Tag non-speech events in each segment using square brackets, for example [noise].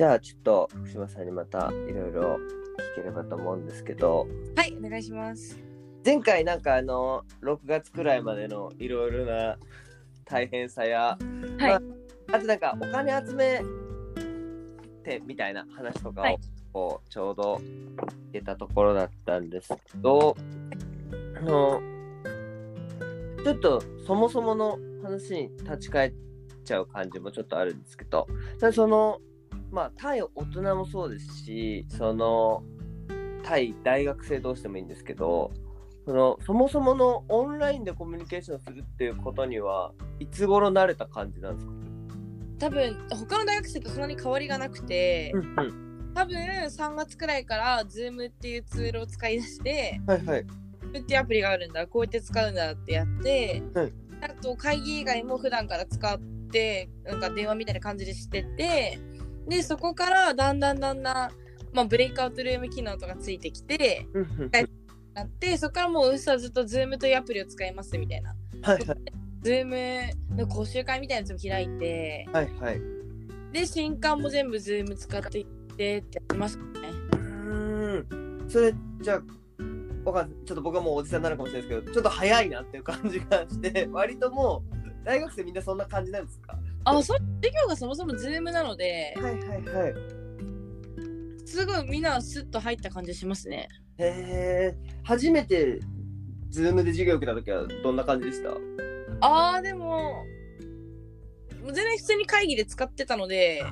じゃあちょっと福島さんにまたいろいろ聞ければと思うんですけどはい、お願いします。前回なんかあの6月くらいまでのいろいろな大変さや、はいまあ、あとなんかお金集めてみたいな話とかを、はいこうちょうど聞けたところだったんですけどあのちょっとそもそもの話に立ち返っちゃう感じもちょっとあるんですけどそのまあ対大人もそうですしその対大学生同士でもいいんですけどそのそもそものオンラインでコミュニケーションするっていうことにはいつ頃慣れた感じなんですか、多分他の大学生とそんなに変わりがなくて、うん多分3月くらいから Zoom っていうツールを使い出して、はいはい。っていうアプリがあるんだ、こうやって使うんだってやって、はい。あと会議以外も普段から使って、なんか電話みたいな感じでしてて、で、そこからだんだんだんだん、まあ、ブレイクアウトルーム機能とかついてきて、なって、そこからもううっさずっと Zoom というアプリを使いますみたいな。はいはい。Zoom の講習会みたいなやつも開いて、はいはい。で、新刊も全部 Zoom 使っていってってやってますね。うーん。それじゃあわかんちょっと僕はもうおじさんになるかもしれないですけどちょっっと早いなっていう感じがして割ともう大学生みんなそんな感じなんですか？あ、そう、授業がそもそも Zoom なので、はいはいはい。すごいみんなスッと入った感じしますね。へえ初めてズームで授業受けた時はどんな感じでした？あー、でも、全然普通に会議で使ってたので、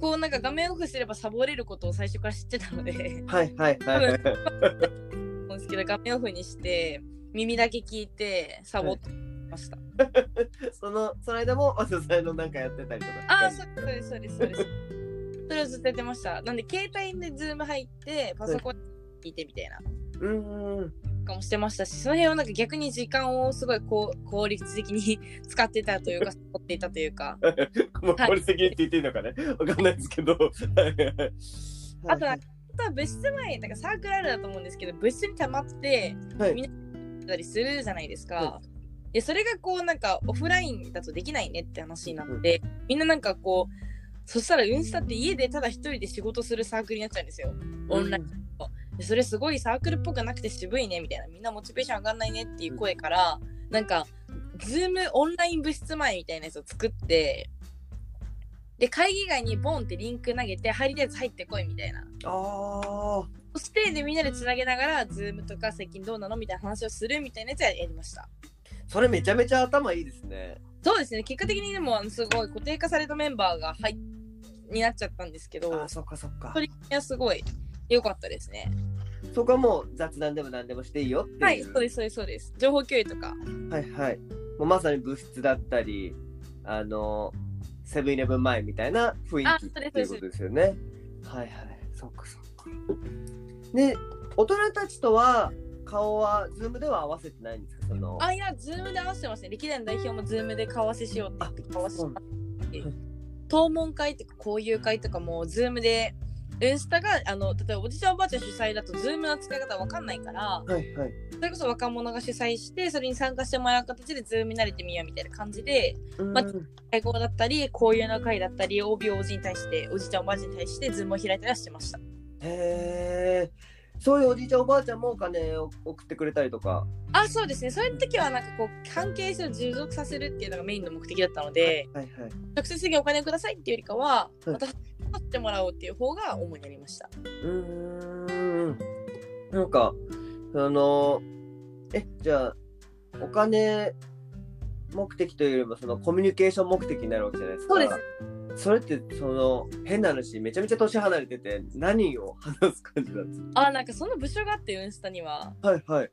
こうなんか画面オフすればサボれることを最初から知ってたので、はいはいはいはい。[laughs] なんですけど画面オフにして、耳だけ聞いてサボってました。[laughs] そのその間もマサさんのなんかやってたりとかあー、そうです、そうです、そうです。それをずっとやってました。なんで、携帯で Zoom 入って、パソコン聞いてみたいな。うーんかもしてましたし、その辺はなんか逆に時間をすごいこう効率的に [laughs] 使ってたというか、持っていたというか。[laughs] 効率的にって言っていいのかね？わかんないですけどあとは、あとは部室前、なんかサークルあるだと思うんですけど、部室に溜まってはいみたりするじゃないですか。で、それがこうなんかオフラインだとできないねって話になって、みんななんかこう、そしたらインスタって家でただ一人で仕事するサークルになっちゃうんですよ。オンライン。で。それすごいサークルっぽくなくて渋いねみたいなみんなモチベーション上がんないねっていう声から、なんかズームオンライン部室前みたいなやつを作ってで会議外にボンってリンク投げて入りたいやつ入ってこいみたいな。ああそしてでみんなでつなげながらズームとか最近どうなのみたいな話をするみたいなやつやりましたそれめちゃめちゃ頭いいですね。そうですね。結果的にでもあのすごい固定化されたメンバーが入っになっちゃったんですけどあーそっかそっか。取り組みはすごい良かったですね。そこはもう雑談でも何でもしていいよっていう。はいそうですそうですそうです。情報共有とか。はいはい。もうまさに部室だったりあのセブンイレブン前みたいな雰囲気っていうことですよね。はいはい。そっかそっか。で大人たちとは顔はズームでは合わせてないんですか？そのあ、いや、ズームで合わせてますね。歴代の代表もズームで顔合わせしようって言って顔合わせし。稲門会とか校友会とかも、ズームで、インスタが、あの、例えばおじちゃんおばあちゃん主催だと、ズームの使い方わかんないから、はいはいそれこそ若者が主催して、それに参加してもらう形で、ズームに慣れてみようみたいな感じで、うんま会合だったり、交友の会だったり、OB、OG に対して、おじちゃんおばあちゃんに対して、ズームを開いたりはしてました。へえそういうおじいちゃんおばあちゃんもお金を送ってくれたりとか。あ、そうですね。そういう時は、なんかこう、関係性を持続させるっていうのがメインの目的だったので、はいはい直接的にお金をくださいっていうよりかは、うん私ってもらおうっていう方が主になりました。うーん。なんかあのえじゃあお金目的というよりもそのコミュニケーション目的になるわけじゃないですか。そうですそれってその変な話めちゃめちゃ年離れてて何を話す感じなんですあ、なんかその部署があって、インスタには、かはいはい。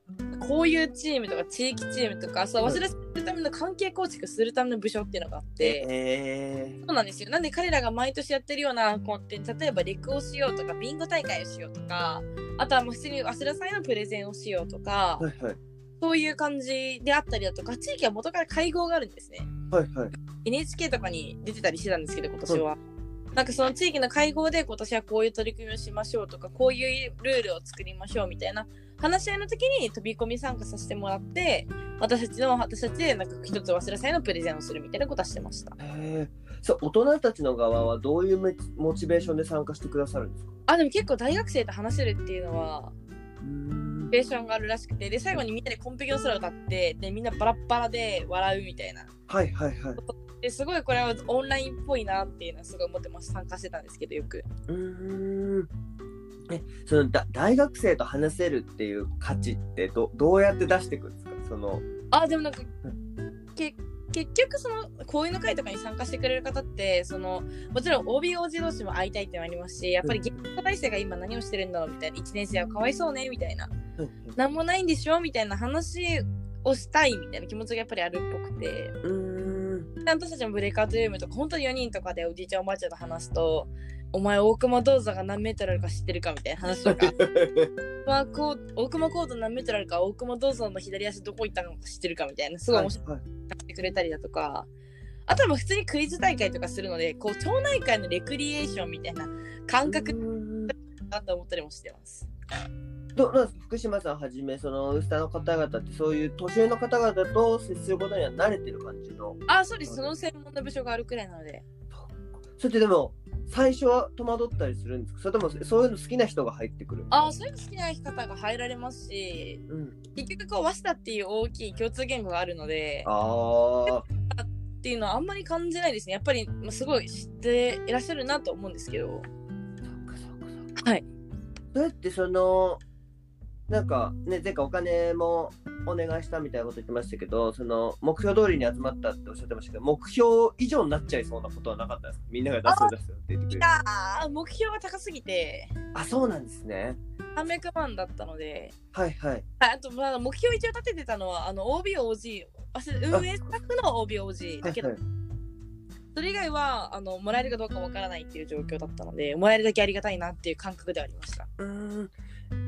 こういうチームとか地域チームとか、そう、うん忘れさせるための関係構築するための部署っていうのがあって、えそうなんですよ。なんで彼らが毎年やってるようなコンテンツ、例えばレクをしようとか、ビンゴ大会をしようとか、あとはもう普通に早稲田祭のプレゼンをしようとかー、、はいはい。そういう感じであったりだとか、地域は元から会合があるんですね。はいはい NHK とかに出てたりしてたんですけど、今年は。なんかその地域の会合で今年はこういう取り組みをしましょうとか、こういうルールを作りましょうみたいな話し合いの時に飛び込み参加させてもらって私たちの私たちでなんか一つ忘れ祭のプレゼンをするみたいなことはしてました。そう大人たちの側はどういうメモチベーションで参加してくださるんですか？あでも結構大学生と話せるっていうのはモチベーションがあるらしくてで最後にみんなでコンペキの空を歌ってでみんなバラッバラで笑うみたいなはいはいはい。ですごいこれはオンラインっぽいなっていうのはすごい思ってます参加してたんですけどよくうーん。え、そのだ大学生と話せるっていう価値ってどどうやって出していくんですか？その。あでもなんかけ結局その講演の会とかに参加してくれる方ってそのもちろん OBOG 同士も会いたいってのもありますしやっぱり現役大生が今何をしてるんだろうみたいな1年生はかわいそうねみたいななんもないんでしょ？みたいな話をしたいみたいな気持ちがやっぱりあるっぽくてうーん。私たちもブレイクアウトルームとか本当に4人とかでおじいちゃんおばあちゃんと話すとお前大熊銅座が何メートルあるか知ってるかみたいな話とか。[laughs] まあこう大熊コード何メートルあるか大熊銅座の左足どこ行ったのか知ってるかみたいなすごい面白い。はいってくれたりだとか。あとはもう普通にクイズ大会とかするのでこう町内会のレクリエーションみたいな感覚だなと思ったりもしてます。どどうですか？福島さんはじめそのウスターの方々ってそういう年上の方々と接することには慣れてる感じの？あそうです。その専門の部署があるくらいなので。それってでも最初は戸惑ったりするんですか？それともそういうの好きな人が入ってくる？あそういうの好きな方が入られますしうん、結局こう早稲田っていう大きい共通言語があるのでああっていうのはあんまり感じないですね。やっぱりまあすごい知っていらっしゃるなと思うんですけど。そっかそっかそっか。はい。どうやってそのなんかね前回お金もお願いしたみたいなこと言ってましたけどその目標通りに集まったっておっしゃってましたけど目標以上になっちゃいそうなことはなかったですか？みんなが出す出すって言ってくれる目標が高すぎて。あそうなんですね。300万だったのではい。はいああとまあ目標一応立ててたのはあのそれ運営スタッフの OBOG だけど。はいそれ以外はあのもらえるかどうかわからないっていう状況だったのでもらえるだけありがたいなっていう感覚ではありました。うーん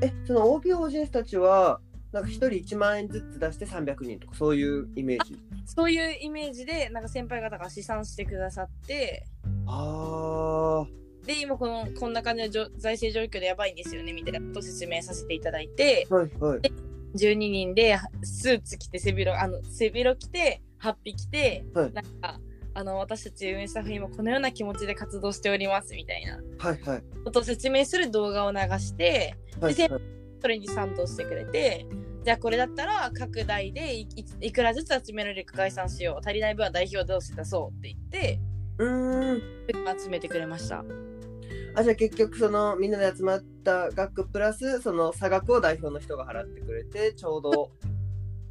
えその OPOGS たちはなんか1人1万円ずつ出して300人とかそういうイメージ。そういうイメージでなんか先輩方が試算してくださって。あで今このこんな感じの財政状況でやばいんですよねみたいなことを説明させていただいて。あはいはい。12人でスーツ着て背広あの背広着てハッピー着て、はい。なんかあの私たち運営スタッフ今このような気持ちで活動しておりますみたいな。はいはい。ことを説明する動画を流してはいでそれに賛同してくれてじゃあこれだったら各台でいいいくらずつ集められるか概算しよう。足りない分は代表同士出そうって言ってうーん。集めてくれました。あじゃあ結局そのみんなで集まった額プラスその差額を代表の人が払ってくれてちょうど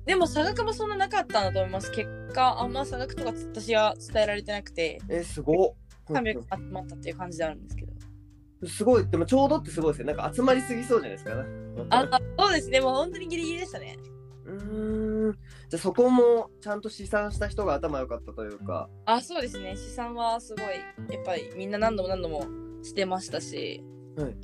でも差額もそんななかったんだと思います。結果あんま差額とか私は伝えられてなくて。えすごっ。300集まったっていう感じであるんですけど。すごい。でもちょうどってすごいですねなんか集まりすぎそうじゃないですか。あそうですね。もう本当にギリギリでしたね。うーん。じゃあそこもちゃんと試算した人が頭良かったというか。あそうですね。試算はすごい。やっぱりみんな何度も何度もしてましたし、はい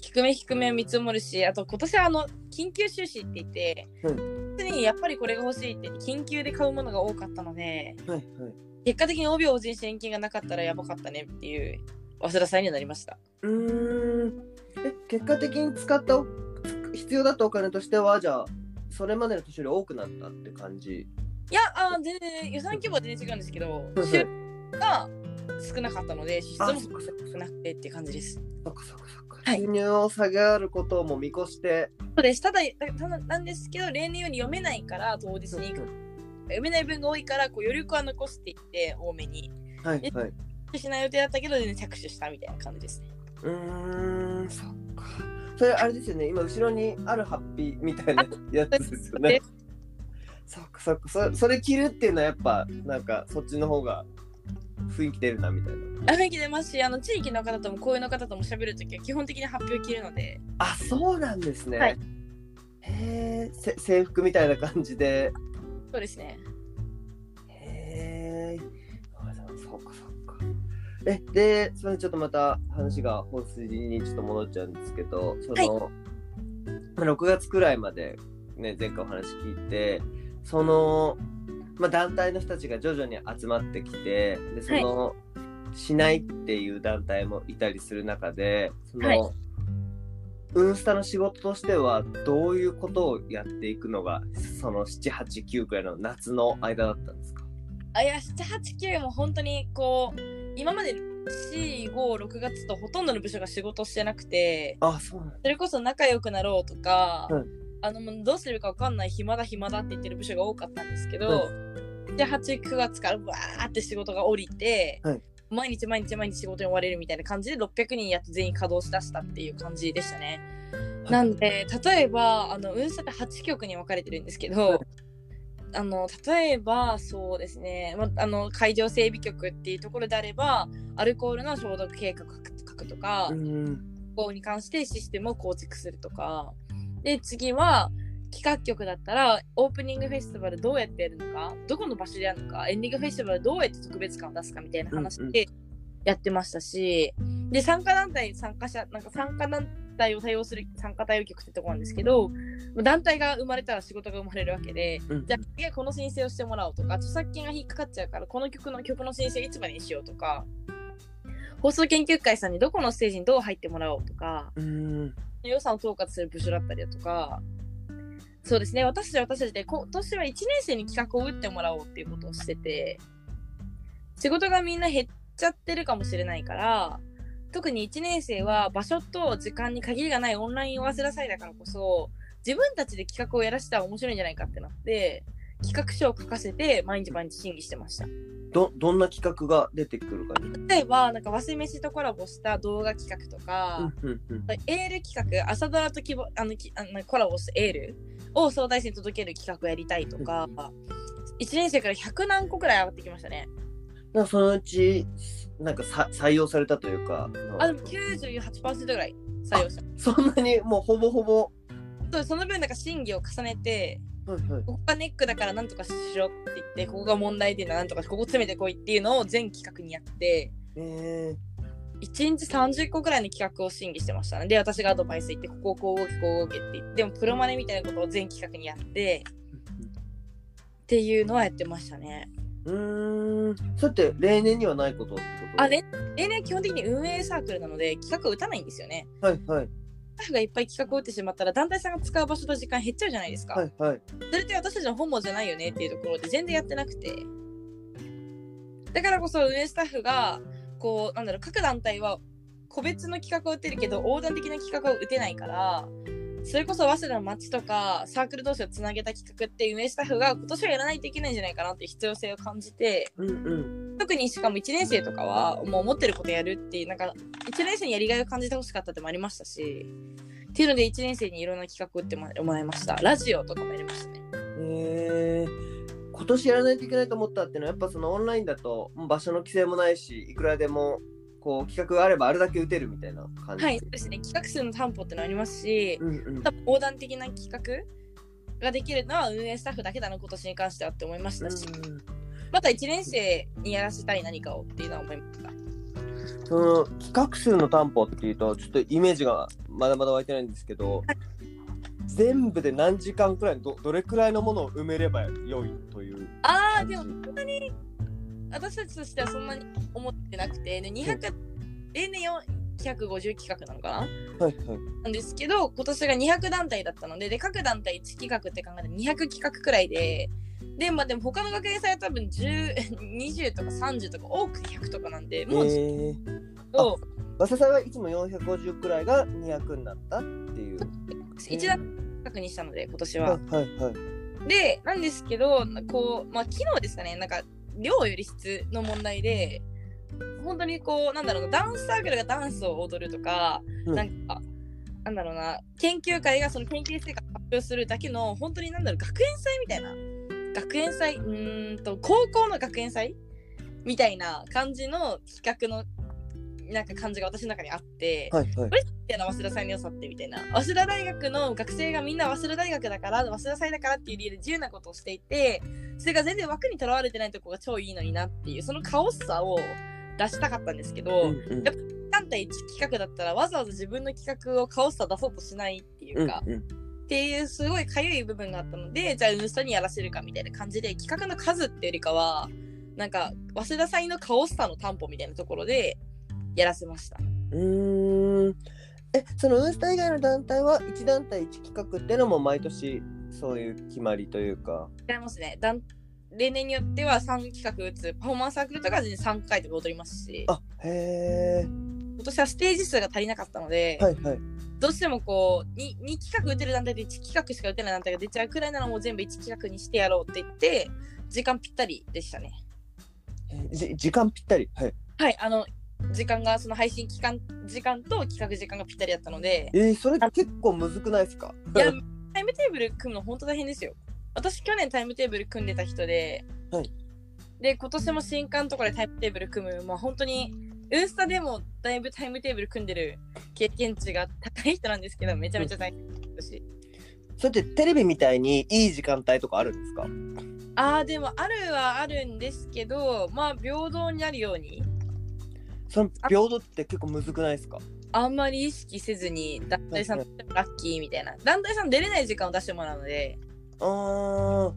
低め低めを見積もるしあと今年はあの緊急収支って言って、はい普通にやっぱりこれが欲しいって緊急で買うものが多かったのではいはい。結果的に帯を人支援金がなかったらやばかったねっていう早稲田祭にはなりました。うーん。え結果的に使ったお必要だったお金としてはじゃあそれまでの年より多くなったって感じ？いやあ全然予算規模は全然違うんですけどはい。収入が少なかったので支出も少なくてっていう感じです。そっかそっかそっか、はい。収入を下げることも見越して。そうです。ただただなんですけど例年より読めないから当日に行く。読めない分が多いからこう余力は残していって多めに。はいはい。しない予定だったけど全然着手したみたいな感じですね。うーんそっか。それあれですよね。今後ろにあるハッピーみたいなやつですよね。そっかそっか。そそれ着るっていうのはやっぱなんかそっちの方が雰囲気出るなみたいな。あ雰囲気出ますしあの地域の方ともこういうの方とも喋るときは基本的に発表切るので。あそうなんですね、はい。へえせ制服みたいな感じで。そうですね。へえそうかそうか。えで、すみません、ちょっとまた話が本筋にちょっと戻っちゃうんですけど、その、まあ6月くらいまで、ね、前回お話聞いて、その、まあ、団体の人たちが徐々に集まってきて、で、その、しないっていう団体もいたりする中で、その、はい。ウンスタの仕事としてはどういうことをやっていくのがその789くらいの夏の間だったんですか？あいや789も本当にこう今まで456月とほとんどの部署が仕事してなくてあそうそれこそ仲良くなろうとか、うんあのどうするか分かんない暇だ暇だって言ってる部署が多かったんですけど、はで89月からわーって仕事が降りて、はい。毎日毎日毎日仕事に追われるみたいな感じで600人やっと全員稼働しだしたっていう感じでしたね。なんで例えばあの運差って8局に分かれてるんですけど、はい。あの例えばそうですね、まあの会場整備局っていうところであればアルコールの消毒計画書く書くとか、うん。に関してシステムを構築するとかで次は企画局だったらオープニングフェスティバルどうやってやるのか？どこの場所でやるのか？エンディングフェスティバルどうやって特別感を出すかみたいな話でやってましたし、で参加団体参加者なんか参加団体を対応する参加対応局ってとこなんですけど団体が生まれたら仕事が生まれるわけで、うん。じゃあ次はこの申請をしてもらおうとか著作権が引っかかっちゃうからこの曲の曲の申請いつまでにしようとか放送研究会さんにどこのステージにどう入ってもらおうとかうん。予算を統括する部署だったりだとか。そうですね。私たちは私たちで今年は1年生に企画を打ってもらおうっていうことをしてて仕事がみんな減っちゃってるかもしれないから特に1年生は場所と時間に限りがないオンライン早稲田祭だからこそ自分たちで企画をやらせたら面白いんじゃないかってなって企画書を書かせて毎日毎日審議してましたどどんな企画が出てくるかに例えばなんか忘れ飯とコラボした動画企画とか、うんうんうんエール企画、朝ドラと希望あのきあのコラボしたエールを総大生に届ける企画をやりたいとか、1年生から100何個くらい上がってきましたね。なそのうちなんかさ採用されたというかあ、でも98%ぐらい採用した。そんなにもうほぼほぼそうその分なんか審議を重ねて、はいはいここがネックだからなんとかしろって言って、ここが問題点だなんとかここ詰めてこいっていうのを全企画にやって、え1日30個くらいの企画を審議してましたね。で、私がアドバイス言って、ここをこう動け、こう動けって言って、でもプロマネみたいなことを全企画にやって、っていうのはやってましたね。ー、うーんそれって例年にはないことってこと？あれ例年基本的に運営サークルなので企画を打たないんですよね。はいはいスタッフがいっぱい企画を打ってしまったら団体さんが使う場所と時間減っちゃうじゃないですか。はいはいそれって私たちの本望じゃないよねっていうところで全然やってなくて。だからこそ運営スタッフがこうなんだろう各団体は個別の企画を打てるけど横断的な企画を打てないからそれこそ早稲田の街とかサークル同士をつなげた企画って運営スタッフが今年はやらないといけないんじゃないかなって必要性を感じてうんうん。特にしかも1年生とかはもう思ってることやるっていうなんか1年生にやりがいを感じてほしかったってもありましたしっていうので1年生にいろんな企画を打ってもらいました。ラジオとかもやりましたね。え。ー、今年やらないといけないと思ったっていうのはやっぱそのオンラインだと場所の規制もないしいくらでもこう企画があればあれだけ打てるみたいな感じ？はいそうですね。企画数の担保ってのありますしうんうん。多分横断的な企画ができるのは運営スタッフだけだな今年に関してはって思いましたし、うんまた1年生にやらせたい何かをっていうのは思いましたその企画数の担保っていうとちょっとイメージがまだまだ湧いてないんですけど全部で何時間くらいどどれくらいのものを埋めれば良いというああでも本当に私たちとしてはそんなに思ってなくて、ね、200例年450企画なのかな？はいはい。なんですけど今年が200団体だったのでで各団体1企画って考えて200企画くらいででまあでも他の学園祭は多分10 20とか30とか多くて100とかなんでもうえー、と早稲田はいつも450くらいが200になったっていう。一段企画にしたので今年は。はいはいはい。でなんですけどこうまあ機能ですかねなんか量より質の問題で本当にこうなんだろうなダンスサークルがダンスを踊るとか、うん。なんかなんだろうな研究会がその研究成果を発表するだけの本当になんだろう学園祭みたいな学園祭うーんと高校の学園祭みたいな感じの企画のなんか感じが私の中にあって、はいはい。これって早稲田祭の良さってみたいな。早稲田大学の学生がみんな早稲田大学だから早稲田祭だからっていう理由で自由なことをしていてそれが全然枠にとらわれてないとこが超いいのになっていうそのカオスさを出したかったんですけど、うんうん。やっぱ団体1企画だったらわざわざ自分の企画をカオスさ出そうとしないっていうか、うんうん。っていうすごいかゆい部分があったのでじゃあウンスタにやらせるかみたいな感じで企画の数ってよりかはなんか早稲田祭のカオスさの担保みたいなところでやらせました。うーん。えそのウンスタ以外の団体は1団体1企画っていうのも毎年そういう決まりというか。違いますね。団例年によっては3企画打つ。パフォーマンスサークルとか全然3回とか踊りますし、あへえ今年はステージ数が足りなかったので、はいはい。どうしてもこう 2, 2企画打てる団体で1企画しか打てない団体が出ちゃうくらいならもう全部1企画にしてやろうって言って時間ぴったりでしたね。えーじ時間ぴったり。はい。はいあの時間がその配信期間時間と企画時間がぴったりだったので。えー、それ結構むずくないですか？いやタイムテーブル組むの本当大変ですよ。私去年タイムテーブル組んでた人で、はい。で今年も新刊とかでタイムテーブル組む。まあ本当にウンスタでもだいぶタイムテーブル組んでる経験値が高い人なんですけどめちゃめちゃ大変だし、それってテレビみたいにいい時間帯とかあるんですか？ああでもあるはあるんですけどまあ平等になるようにその平等って結構むずくないですか？あんまり意識せずに団体さんはいラッキーみたいな。団体さん出れない時間を出してもらうのであー。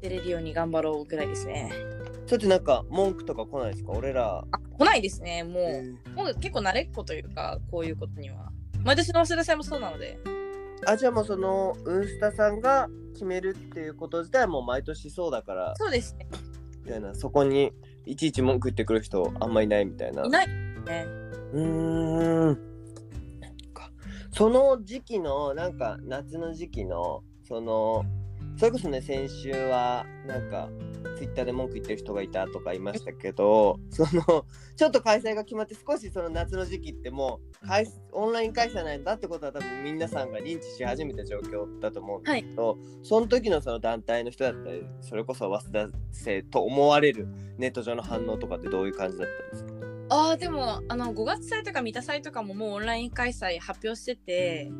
出れるように頑張ろうぐらいですね。それってなんか文句とか来ないですか？俺ら。あ来ないですね。もう、えー。もう結構慣れっこというかこういうことには。毎年の早稲田祭もそうなので。あじゃあもうそのウンスタさんが決めるっていうこと自体はもう毎年そうだから。そうですね。みたいな。そこにいちいち文句言ってくる人あんまいないみたいな。いないね。うーん。か。その時期のなんか夏の時期のそのそれこそね先週はなんかツイッターで文句言ってる人がいたとか言いましたけどそのちょっと開催が決まって少しその夏の時期ってもう開オンライン開催なんだってことは多分皆さんが認知し始めた状況だと思うんですけど、その時のその団体の人だったりそれこそ早稲田生と思われるネット上の反応とかってどういう感じだったんですか？ああでもあの5月祭とか三田祭とかももうオンライン開催発表してて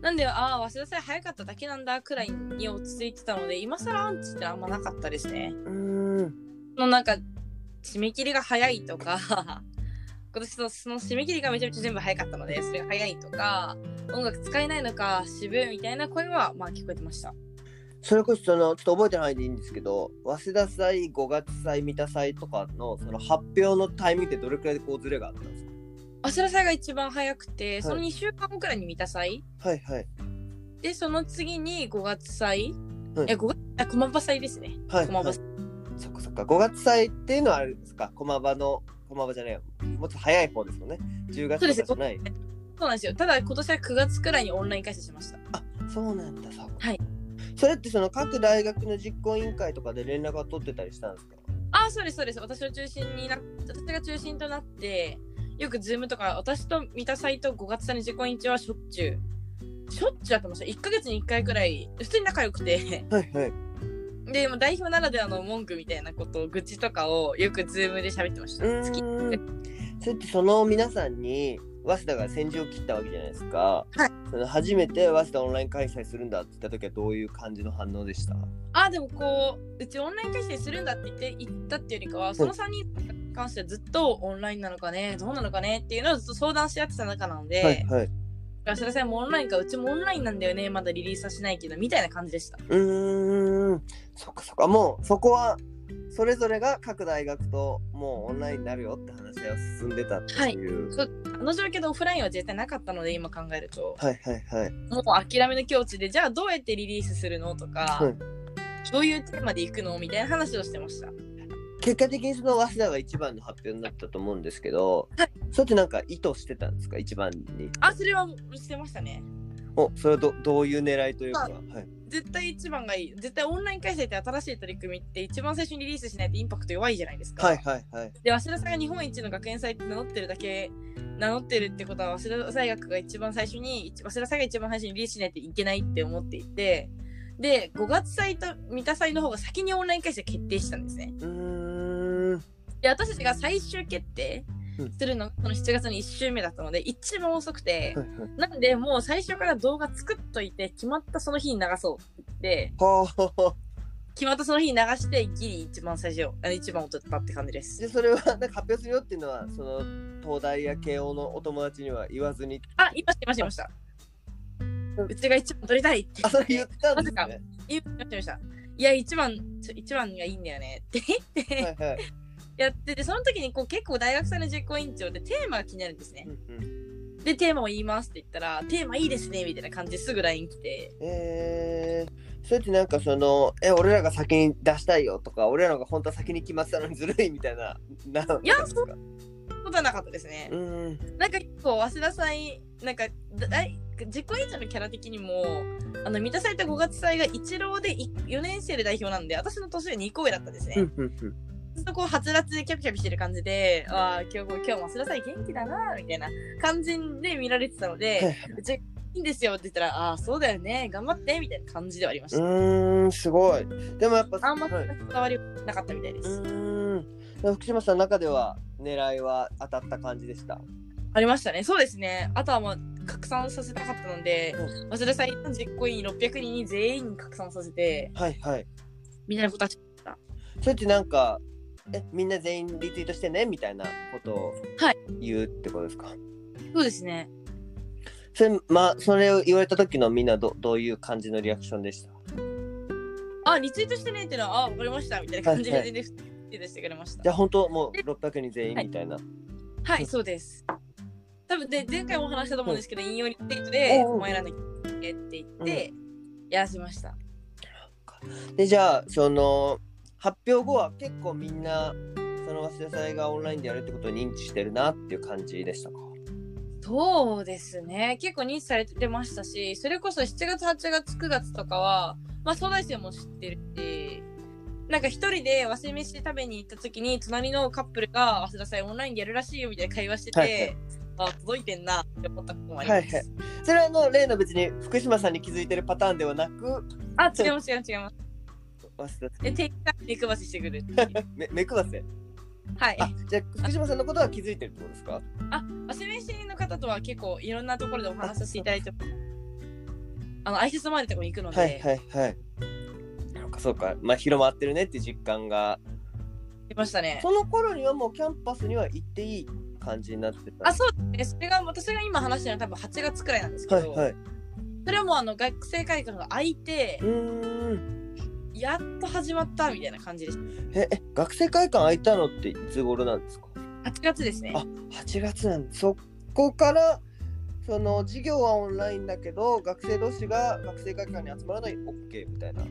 なんでああ早稲田祭早かっただけなんだくらいに落ち着いてたので今更アンチってあんまなかったですね。うーん。のなんか締め切りが早いとか [laughs] 今年のその締め切りがめちゃめちゃ全部早かったのでそれが早いとか音楽使えないのか渋いみたいな声はまあ聞こえてました。それこそそのちょっと覚えてないでいいんですけど早稲田祭5月祭三田祭とかのその発表のタイミングってどれくらいでこうズレがあったんです早稲田祭が一番早くてその2週間後くらいに三田祭、かはいはい。でその次に5月祭、はい。え5月あ駒場祭ですね。はい、駒場はい、そっかそっか。5月祭っていうのはあれですか？駒場の駒場じゃないよ。もっと早い方ですもんね。10月とかじゃない。そうなんですよ。ただ今年は9月くらいにオンライン開催しました。あそうなんだそうはい。それってその各大学の実行委員会とかで連絡が取ってたりしたんですか？あそうですそうです。私を中心にな私が中心となってよくズームとか私と三田祭と5月祭の実行委員長はしょっちゅう。しょっちゅうやってました1ヶ月に1回くらい普通に仲良くて。はいはい。でもう代表ならではの文句みたいなことを愚痴とかをよくズームで喋ってました。う好きそれってその皆さんに早稲田が先陣を切ったわけじゃないですか、はい。その初めて早稲田オンライン開催するんだって言った時はどういう感じの反応でしたあでもこううちオンライン開催するんだって言って言ったっていうよりかはその3人に関してはずっとオンラインなのかねどうなのかねっていうのをずっと相談し合ってた中なので、はいはい。それさんもオンラインかうちもオンラインなんだよねまだリリースはしないけどみたいな感じでした。うーん。そっかそっか。もうそこはそれぞれが各大学ともうオンラインになるよって話が進んでたっていう、そうあの状況でオフラインは絶対なかったので今考えると。はい、はいはい。もう諦めの境地でじゃあどうやってリリースするのとか、はい。どういうテーマで行くのみたいな話をしてました結果的にその早稲田が一番の発表になったと思うんですけど、はい。それってなんか意図してたんですか？一番に。あそれはしてましたね。おそれはどどういう狙いというか、あはい、絶対一番がいい。絶対オンライン開催って新しい取り組みって一番最初にリリースしないとインパクト弱いじゃないですか、はいはいはい。で早稲田さんが日本一の学園祭って名乗ってるだけ名乗ってるってことは早稲田大学が一番最初に早稲田祭が一番最初にリリースしないといけないって思っていてで5月祭と三田祭の方が先にオンライン開催決定したんですね。うーんで私たちが最終決定うん。するのその7月の1週目だったので一番遅くてはいはい。なんでもう最初から動画作っといて決まったその日に流そうって言ってはあ。決まったその日に流してギリ一番最初あの一番を取ったって感じです。でそれはなんか発表するよっていうのはその東大や慶応のお友達には言わずに。あ言いました言いました言いました。うちが一番取りたいって。あそれ言ったんですなね [laughs] 言いました言いました。いや一番一番がいいんだよねって言って。はいはいやっててその時にこう結構大学生の実行委員長でテーマが気になるんですねうんうんで、テーマを言いますって言ったら、テーマいいですねみたいな感じですぐ LINE 来て、えー、それってなんかその、え、俺らが先に出したいよとか、俺らが本当は先に決まってたのにずるいみたいな、な、いやなんですか？ことはなかったですねう。ーん。なんか結構、早稲田祭、なんか、だい実行委員長のキャラ的にも、あの、満たされた5月祭が一浪で4年生で代表なんで、私の年が2個上だったんですね。っとこう、はつらつでキャピキャピしてる感じで、ああ、今日、今日も早稲田祭元気だな、みたいな感じで見られてたので、うちいいんですよって言ったら、ああ、そうだよね、頑張って、みたいな感じではありましうた。ーん、すごい。でもやっぱ、あんまはい、伝わりなかったみたいです。うーん。福島さんの中では狙いは当たった感じでした。ありましたね。そうですね。あとはまあ、拡散させたかったので、う早稲田祭の実行委員600人に全員に拡散させて、はいはい。みんなのことはそれってなんか、え、みんな全員リツイートしてねみたいなことをはい言うってことですか、そうですね。それ、まあ、それを言われた時のみんなどどういう感じのリアクションでした？あ、リツイートしてねっていうのは、あ、わかりました、みたいな感じはいはいで全然普通にしてくれました。じゃあ本当もう600人全員みたいな。はい、そうです。多分で前回もお話したと思うんですけど、引用リツイートで、お前らのって言って、やらせました。で、じゃあ、その、発表後は結構みんな、その早稲田祭がオンラインでやるってことを認知してるなっていう感じでしたか？そうですね。結構認知されてましたし、それこそ7月、8月、9月とかは、まあ、東大生も知ってるし、なんか一人で忘れ飯食べに行った時に、隣のカップルが、早稲田祭オンラインでやるらしいよみたいな会話してて、はいはいあ、届いてんなって思ったこともあります。はいはいそれはあの例の別に福島さんに気づいてるパターンではなく、あ、違います、違います、違います。早稲田で、定期目配ししてくるっていう。[laughs] め目配せ？はい。あ、じゃあ福島さんのことは気づいてるってことですか？あ、忘れ飯の方とは結構いろんなところでお話しさせていただいて、あの、挨拶回りとかも行くので、はいはいはい。なんかそうか、まあ広まってるねって実感が。出ましたね。その頃にはもうキャンパスには行っていい感じになってた。あ、そうですね。それが、私が今話してるのは多分8月くらいなんですけど、はいはい。それはもうあの学生会館が開いてう、ーん。やっと始まったみたいな感じでしえ、え学生会館開いたのっていつ頃なんですか？た。8月ですね。あ、8月なんだ。そこから、その授業はオンラインだけど、学生同士が学生会館に集まらない OK みたいな。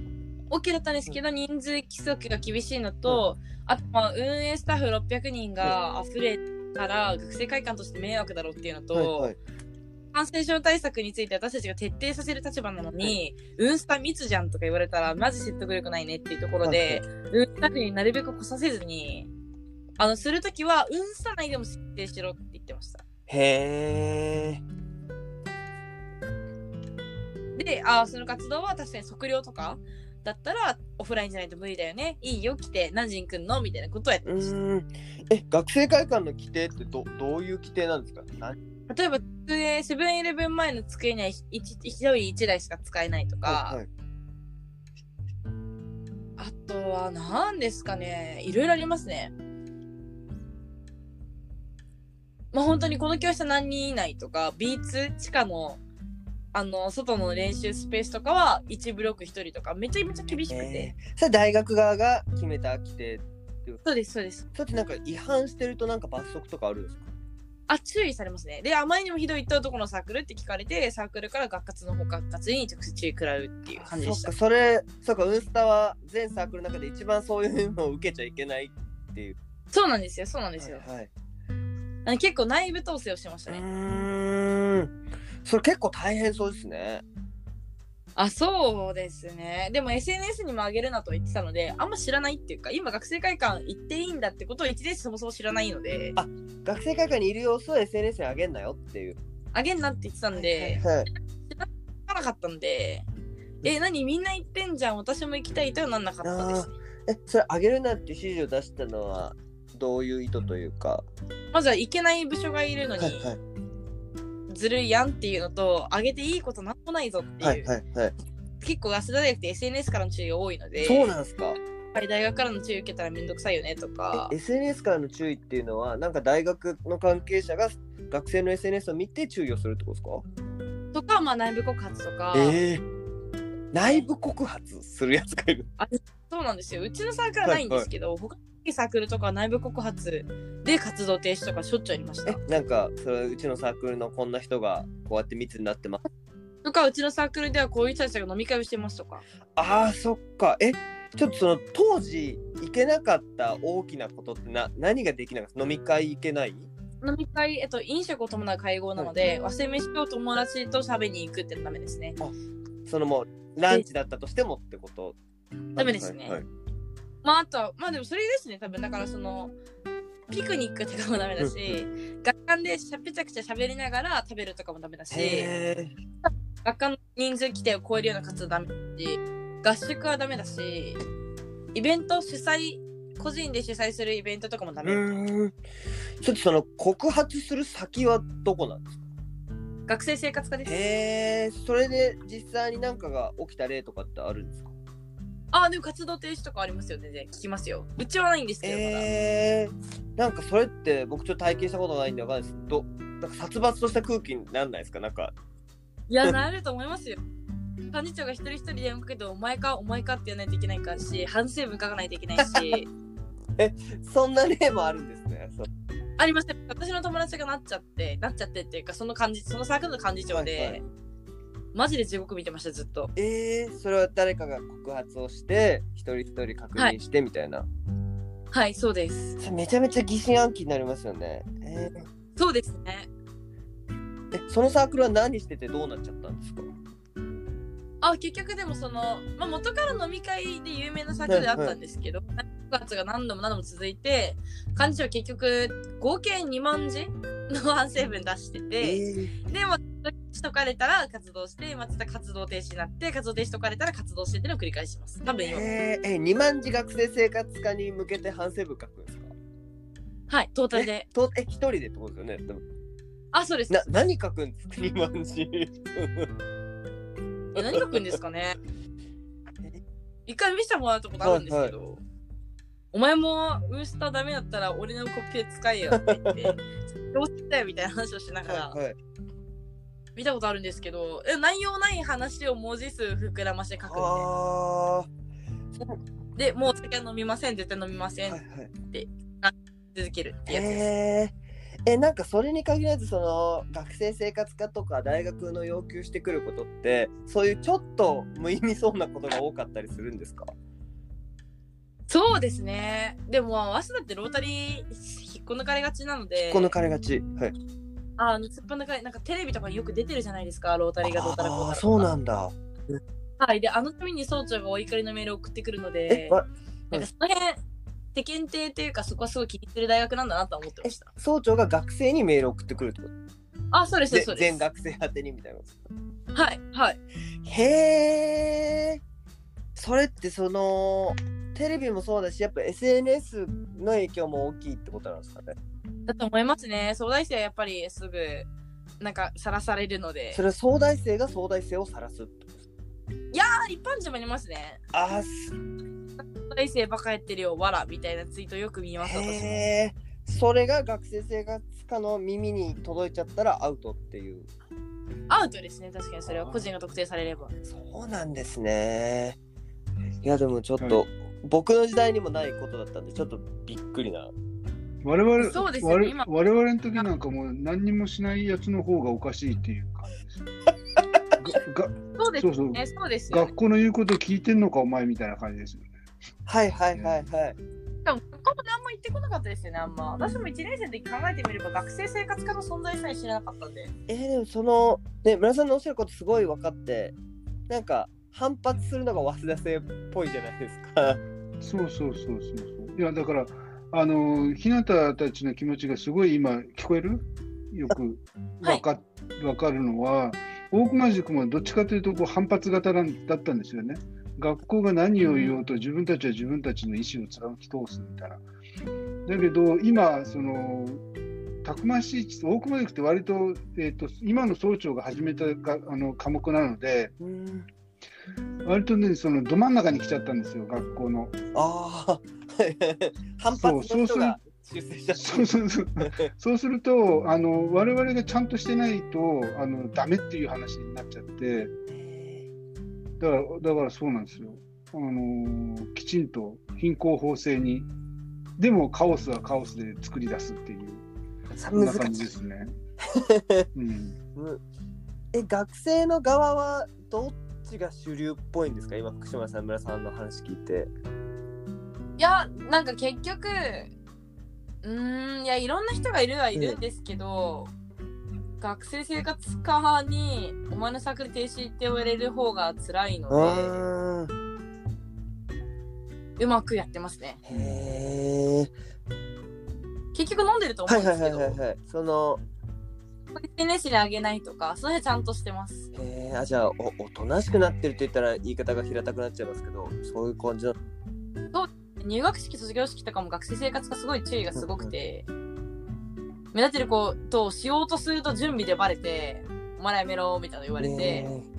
OK だったんですけど、人数規則が厳しいのと、あとまあ運営スタッフ600人が溢れたら学生会館として迷惑だろうっていうのと、はいはい。感染症対策について私たちが徹底させる立場なのに、ウンスタ密じゃんとか言われたら、マジ説得力ないねっていうところで、ウンスタになるべく来させずに、あの、するときは、ウンスタ内でも設定しろって言ってました。へー。で、あーその活動は確かに測量とかだったら、オフラインじゃないと無理だよね。いいよ、来て、何時に来んの？みたいなことをやってうました。え、学生会館の規定ってどどういう規定なんですか？何例えば、机セブンイレブン前の机には一一人一台しか使えないとか、はいはいあとは何ですかね。いろいろありますね。まあ本当にこの教室は何人以内とか、B2 地下のあの外の練習スペースとかは1ブロック1人とか、めちゃめちゃ厳しくて。えーそれ大学側が決めた規定。そうです、そうです。それってなんか違反してるとなんか罰則とかあるんですか？あ、注意されますね。で、あまりにもひどいとどこのサークルって聞かれて、サークルから学活の方学活に直接注意食らうっていう感じでしたそっか、。それ、そうか、ウンスタは全サークルの中で一番そういうのを受けちゃいけないっていう。そうなんですよ、そうなんですよ。はいはいあの結構内部統制をしてましたうね。ーん。それ結構大変そうですね。あ、そうですね。でも SNS にも上げるなと言ってたので、あんま知らないっていうか、今学生会館行っていいんだってことを一年生そもそも知らないので、学生会館にいる様子を SNS に上げんなよっていう。あげんなって言ってたんで、はい、知らなかったんで、え、何みんな行ってんじゃん、私も行きたいとはなんなかったですね。え、それ上げるなって指示を出したのはどういう意図というか？まずは行けない部署がいるのに、はいはいずるいやんっていうのと、上げていいことなんもないぞっていう、はいはいはい。結構、早稲田大学って SNS からの注意が多いので、そうなんですか？やっぱり大学からの注意受けたらめんどくさいよねとかえ、SNS からの注意っていうのは、なんか大学の関係者が学生の SNS を見て注意をするってことですか？とか、まあ内部告発とか、えー、内部告発するやつがいる。そそうなんですよ。うちのサークルはないんですけど、他のサークルとか内部告発で活動停止とかしょっちゅうありました。え。なんかそれうちのサークルのこんな人がこうやって密になってます。とか、うちのサークルではこういう人たちが飲み会をしてますとか。あーそっか。えちょっとその当時行けなかった大きなことってな何ができなかった？飲み会行けない？飲み会、えっと、飲食を伴う会合なので、忘れ飯を友達と食べに行くってダメですね。そのもうランチだったとしてもってこと？ダメですね。はいはいまあ、あとは、まあでもそれですね、多分。だからその、ピクニックとかもダメだし、学館でしゃべちゃくちゃ喋りながら食べるとかもダメだし、へ学館の人数規定を超えるような活動ダメだし、合宿はダメだし、イベント主催、個人で主催するイベントとかもダーメ。ちょっとその告発する先はどこなんですか？学生生活科です。へえそれで実際に何かが起きた例とかってあるんですか？あ、でも活動停止とかありますよ、全然。聞きますよ。うちはないんですけど、まだ。えー、なんかそれって僕ちょっと体験したことないんでわかんないですどなんか殺伐とした空気になんないですか？なんかいや、なると思いますよ。幹事長が一人一人電話かけて、お前か、お前かって言わないといけないからし、反省文書かないといけないし、[laughs] そんな例もあるんですね？ありません。私の友達がなっちゃって、なっちゃってっていうか、その感じ、そのサークルの幹事長で、はいはいマジで地獄見てました、ずっと。えー、それは誰かが告発をして一人一人確認してみたいな、はい、そうです。それめちゃめちゃ疑心暗鬼になりますよねえそうですね。ーえそのサークルは何しててどうなっちゃったんですか？あ、結局でもその、まあ、元から飲み会で有名なサークルであったんですけど、9月が何度も何度も続いて、幹事長は結局、合計2万字の反省文出してて、ー、で、まあ、しとかれたら活動して、また活動停止になって、活動停止とかれたら活動してっていうのを繰り返します。多分今。えー、え2万字学生生活科に向けて反省文書くんですか？はい、トータルで。とえ一人でってことですよね？あ、そうです。な何書くんですか？2万字え何書くんですかね？[laughs] 一回見せてもらったことあるんですけど、お前もウースターダメだったら俺のコピペ使えよって言って、どうしたよみたいな話をしながらはいはい見たことあるんですけど、え内容ない話を文字数膨らまして書くんあで、で、もうお酒は飲みません、絶対飲みません、ーはいはい。続けるってやつです。えなんかそれに限らずその学生生活科とか大学の要求してくることってそういうちょっと無意味そうなことが多かったりするんですか？そうですね。でも、早稲田ってロータリー引っこ抜かれがちなので、この金がち。はいあの、突っぱ抜かれ、なんかテレビとかによく出てるじゃないですか、ロータリーがどうたらこうたらそうなんだはい。で、あのために総長がお怒りのメールを送ってくるので、なんかその辺、世間体っていうか、そこはすごい気にする大学なんだなとは思ってえました。総長が学生にメールを送ってくるってこと？あ、そうです、ぜそうです。全学生宛てにみたいなこと？はい、はい。へえそれってそのテレビもそうだしやっぱ SNS の影響も大きいってことなんですかね？だと思いますね。総大生はやっぱりすぐ、なんか、さらされるので。それは総大生が総大生を晒すってことですかあ、一般人もいますね。あーす総大生バカやってるよ、わら、みたいなツイートよく見ます。へえそれが学生生活科の耳に届いちゃったらアウトっていうアウトですね、確かにそれは個人が特定されれば。そうなんですねいやでもちょっと、僕の時代にもないことだったんでちょっとびっくりな我々そうですよね我今我々の時なんかもう何にもしないやつの方がおかしいっていう感じですよ。が [laughs] がそうですそうそうね、そうですよ、ね学。校の言うこと聞いてんのかお前みたいな感じですよね。はいはいはいはいしかも、学校も何も言ってこなかったですよね、あんま。私も1年生の時考えてみれば、学生生活科の存在さえ知らなかったんで。えー、でもそのね村さんのおっしゃることすごい分かってなんか反発するのが早稲田生っぽいじゃないですかそうそうそうそうそう。いやだからあの日向たちの気持ちがすごい今聞こえる？よくわか,、わかるのは大熊塾もどっちかというとこう反発型だったんですよね。学校が何を言おうと自分たちは自分たちの意思を貫き通すみたいな。だけど今そのたくましい大熊塾って割と,、えー、と今の総長が始めたがあの科目なのでうん割とねそのど真ん中に来ちゃったんですよ学校の。ああ [laughs] 反発の人が出世しそうそうそう。そうするとあの我々がちゃんとしてないとあのダメっていう話になっちゃって。だからだからそうなんですよ。あのきちんと貧困法制に、でもカオスはカオスで作り出すっていう、そんな感じですね。うん、むえ学生の側はどっちが主流っぽい。んですか今福島さん村さんの話聞い。ていやなんか結局うーんいやいろんな人がいるはいるんですけど、学生生活科にお前のサークル停止って言われる方が辛いのあでうまくやってますね。へえ結局飲んでると思はいはいうんですけど、はいはいはいその SNS にあげないとかその辺ちゃんとしてます。へえあじゃあおおとなしくなってるって言ったら言い方が平たくなっちゃいますけどそういう感じな入学式卒業式とかも学生生活がすごい注意がすごくて、目立ってる子としようとすると準備でバレてお前らやめろみたいなの言われて、ね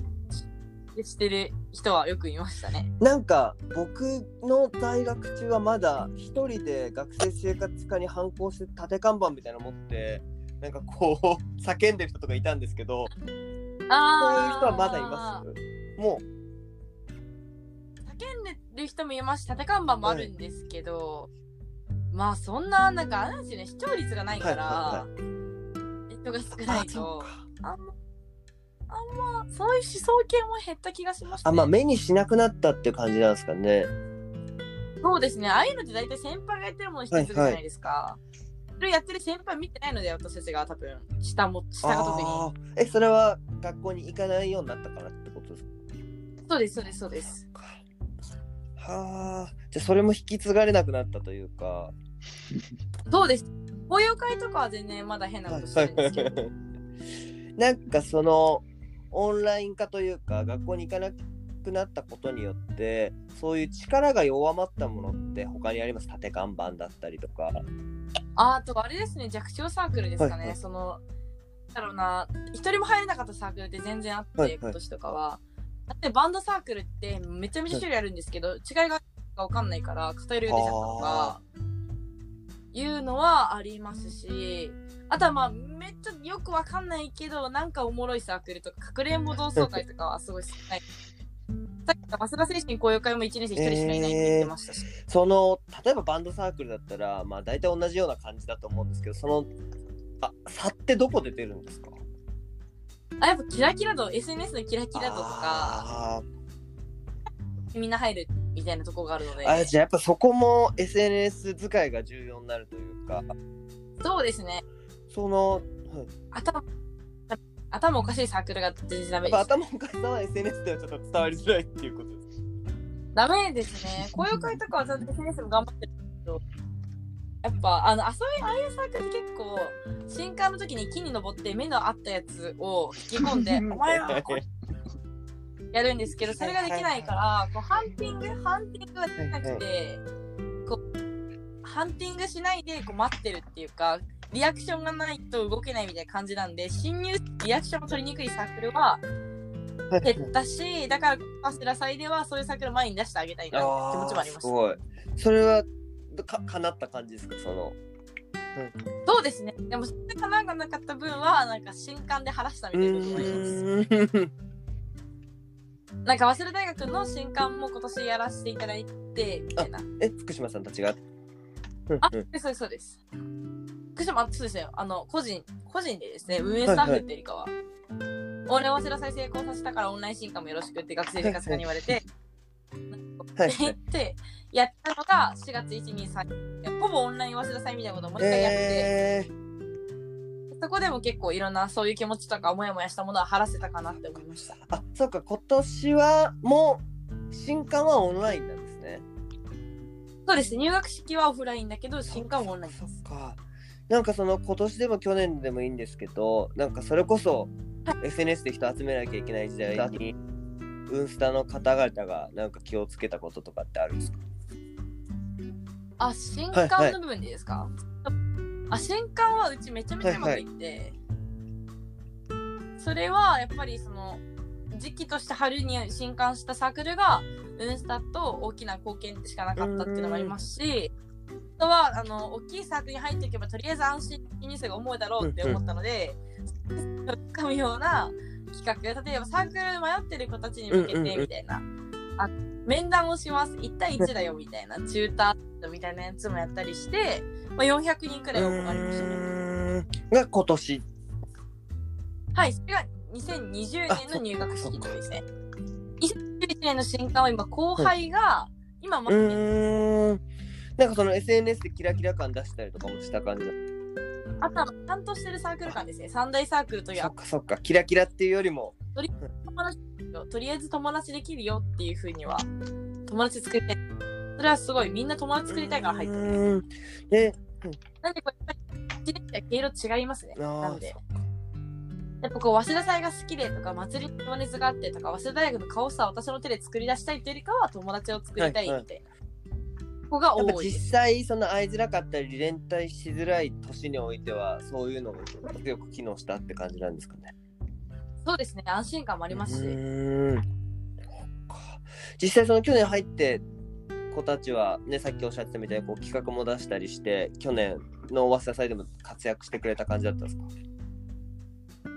でしてる人はよくいましたね。なんか僕の在学中はまだ一人で学生生活科に反抗して縦看板みたいなの持ってなんかこう [laughs] 叫んでる人とかいたんですけどそういう人あはまだいます。も叫んでる人もいますし縦看板もあるんですけど、まあそんななんかあれなんですよね視聴率がないから、はい人が少うないとあんまあんまそういう思想系も減った気がしました、ね、あまあ目にしなくなったっていう感じなんですかね。そうですね。ああいうのって大体先輩がやってるもの一つじゃないですか、それやってる先輩見てないので私たちが多分下も下が特に。えそれは学校に行かないようになったからってことですか？そうですそうですそうですはあじゃあそれも引き継がれなくなったというか。そうです。法要会とかは全然まだ変なことしてるんですけど。なんかそのオンライン化というか学校に行かなくなったことによってそういう力が弱まったものって他にあります？縦看板だったりとか。ああとあれですね。弱小サークルですかね、はいはい。そのだろうな。一人も入れなかったサークルって全然あって、はいはい。今年とかはだってバンドサークルってめちゃめちゃ種類あるんですけど、違いが分かんないから偏りが出ちゃったとかいうのはありますしあとはまあめっちゃよく分かんないけどなんかおもろいサークルとかかくれんぼ同窓会とかはすごい少ない。さっきの早稲田精神交友会も1年生1人しかいないって言ってましたし、その例えばバンドサークルだったらまあ大体同じような感じだと思うんですけどそのあ差ってどこで出るんですか？あやっぱキラキラ度 SNS のキラキラ度とかあみんな入るみたいなとこがあるので。ーあじゃあやっぱそこも SNS 使いが重要になるというか。そうですね。その、はい。頭頭おかしいサークルが全然ダメです。頭おかしさは SNS ではちょっと伝わりづらいっていうことです。ダメですね。交友会とかはちゃんと SNS も頑張ってるけどやっぱあのあそういうああいうサークル結構新刊の時に木に登って目の合ったやつを引き込んで [laughs] お前はこれ [laughs] やるんですけどそれができないからこうハンティングハンティングができなくてこうハンティングしないでこう待ってるっていうかリアクションがないと動けないみたいな感じなんで侵入リアクションを取りにくいサークルは減ったしだからパスラ祭ではそういうサークル前に出してあげたいなって気持ちもありましたそれはか叶った感じですか？その。そうですね。でもそれかなんかなかった分はなんか新刊で晴らしたみうたいな。こともありますなんか早稲田大学の新刊も今年やらせていただいてみたいな。え福島さんたちが？うんあ、そうです、そうです。福島、そうですよ。あの、個人、個人でですね、運営スタッフっていうよりかは、俺、早稲田再成功させたからオンライン進化もよろしくって学生生活科に言われて、はいでで、やったのが4月1、2、3、ほぼオンライン早稲田祭みたいなことをもう一回やって、えそこでも結構いろんなそういう気持ちとか、もやもやしたものは晴らせたかなって思いました。ー、あそうか今年はもう新刊はオンラインなんですね。そうです、入学式はオフラインだけど、新刊はオンラインです。そっか。なんかその今年でも去年でもいいんですけどなんかそれこそ SNS で人集めなきゃいけない時代にウンスタの方々がなんか気をつけたこととかってあるんですか？あ、新刊の部分でですか、あ、新刊はうちめちゃめちゃうまくいって、それはやっぱりその時期として春に新刊したサークルがウンスタと大きな貢献しかなかったっていうのもありますし、あとはあの大きいサークルに入っておけばとりあえず安心ニュースが思うだろうって思ったので、つかむような企画例えばサークル迷ってる子たちに向けてみたいな、あ面談をします。1対1だよみたいな、チューターみたいなやつもやったりして、まあ、400人くらい応募がありましたね。が今年。はい、それが2020年の入学式とですね。2021年の新刊は今、後輩が、今まうさにーん。なんかその SNS でキラキラ感出したりとかもした感じだ。あとは担当してるサークル間ですね。三大サークルというそっかそっか。キラキラっていうよりも。友達とりあえず友達できるよっていうふうには、友達作りたい。それはすごい、みんな友達作りたいから入ってる。うーんで、なんでこれ、やっぱり、1年生は毛色違いますね。なんで。やっぱこう、早稲田祭が好きでとか、祭りに情熱があってとか、早稲田大学の顔さ、私の手で作り出したいというよりかは、友達を作りたいみたいな。はいはい子がやっぱ多い。実際その会いづらかったり連帯しづらい年においてはそういうのが強く機能したって感じなんですかね。そうですね、安心感もありますし。実際その去年入って子たちはねさっきおっしゃってたみたいにこう企画も出したりして去年の早稲田祭でも活躍してくれた感じだったんですか？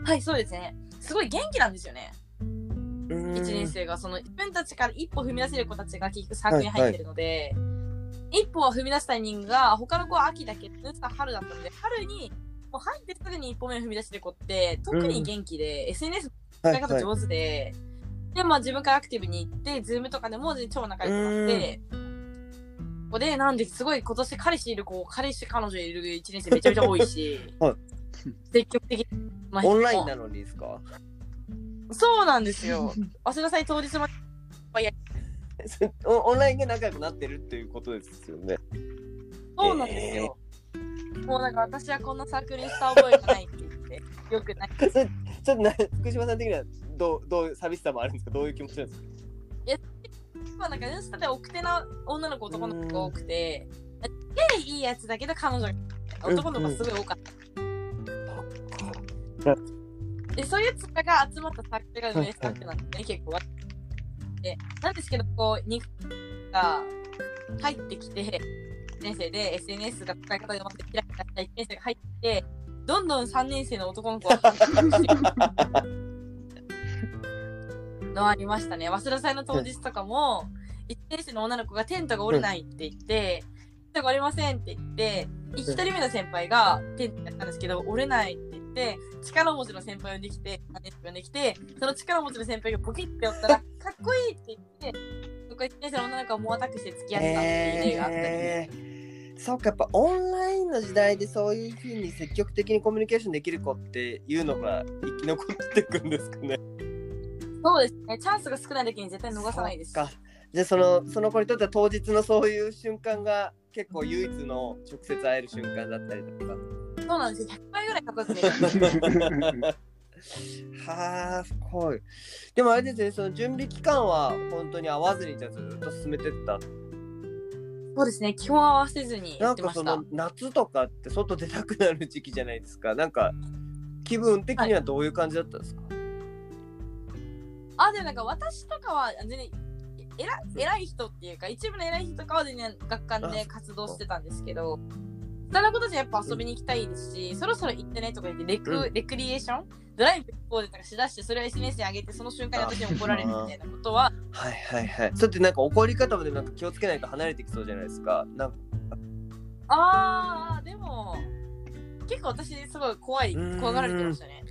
はい、そうですね。すごい元気なんですよね。1 1年生が、その、自分たちから一歩踏み出せる子たちが結局サークルに入ってるので、一歩は踏み出すタイミングが、他の子は秋だけ春だったので、春に、もう入ってすぐに一歩目を踏み出してる子って、特に元気で、SNS の使い方上手で、で、まあ自分からアクティブに行って、ズームとかでも超仲良くなって、ここで、なんですごい今年彼氏いる子、彼氏彼女いる1年生めちゃめちゃ多いし、[laughs] はい。積極的な人もオンラインなのにですか？そうなんですよ。早稲田祭当日まで。[laughs] オオンラインで仲良くなってるっていうことですよね。そうなんですよ。もうなんか私はこんなサークルにした覚えがないって言って、よくない。そ [laughs] れちょっとな福島さん的にはどうどういう寂しさもあるんですか？どういう気持ちなんですか？まあなんかインスタで奥手な女の子、男の子が多くて、すげえいいやつだけど彼女が男の子がすごい多かった。で、そういうやつらが集まったサークルが運営スタッフなんですね、結構。で、なんですけど、こう、肉が入ってきて、1年生で SNS が使い方で待ってキラキラした1年生が入って、どんどん3年生の男の子が [laughs] のありましたね。早稲田祭の当日とかも、1年生の女の子がテントが折れないって言って、テントが折れませんって言って、1人目の先輩がテントやったんですけど、折れないって言って、力持ちの先輩を呼んできて、3年生呼んできて、その力持ちの先輩がポキって寄ったら、かっこいいって言って、そこ1年生の女の子が猛アタックして付き合ったっていう例があったり。えーそうかやっぱオンラインの時代でそういうふうに積極的にコミュニケーションできる子っていうのが生き残ってくんですかね。そうですね。チャンスが少ない時に絶対逃さないです。かじゃあそのその子にとっては当日のそういう瞬間が結構唯一の直接会える瞬間だったりとか。そうなんですよ。100倍ぐらいかっこよく見える。はあすごい。でもあれですねその準備期間は本当に会わずにじゃあずっと進めてった。そうですね。基本合わせずにやってましたなんかその。夏とかって外出たくなる時期じゃないですか。なんか気分的にはどういう感じだったんですか、あ、でもなんか私とかは全然偉い偉い人っていうか、一部の偉い人とかは全然学館で活動してたんですけど、下の子たちはやっぱ遊びに行きたいですし、そろそろ行ってねとか言ってレク、うんレクリエーション？ドライブ行こうでとかしだして、それを SNS に上げて、その瞬間に私に怒られるみたいなことは、はいはいはい。それってなんか怒り方でなんか気をつけないと離れてきそうじゃないですか。なんかあー、でも、結構私すごい怖い、怖がられてましたね。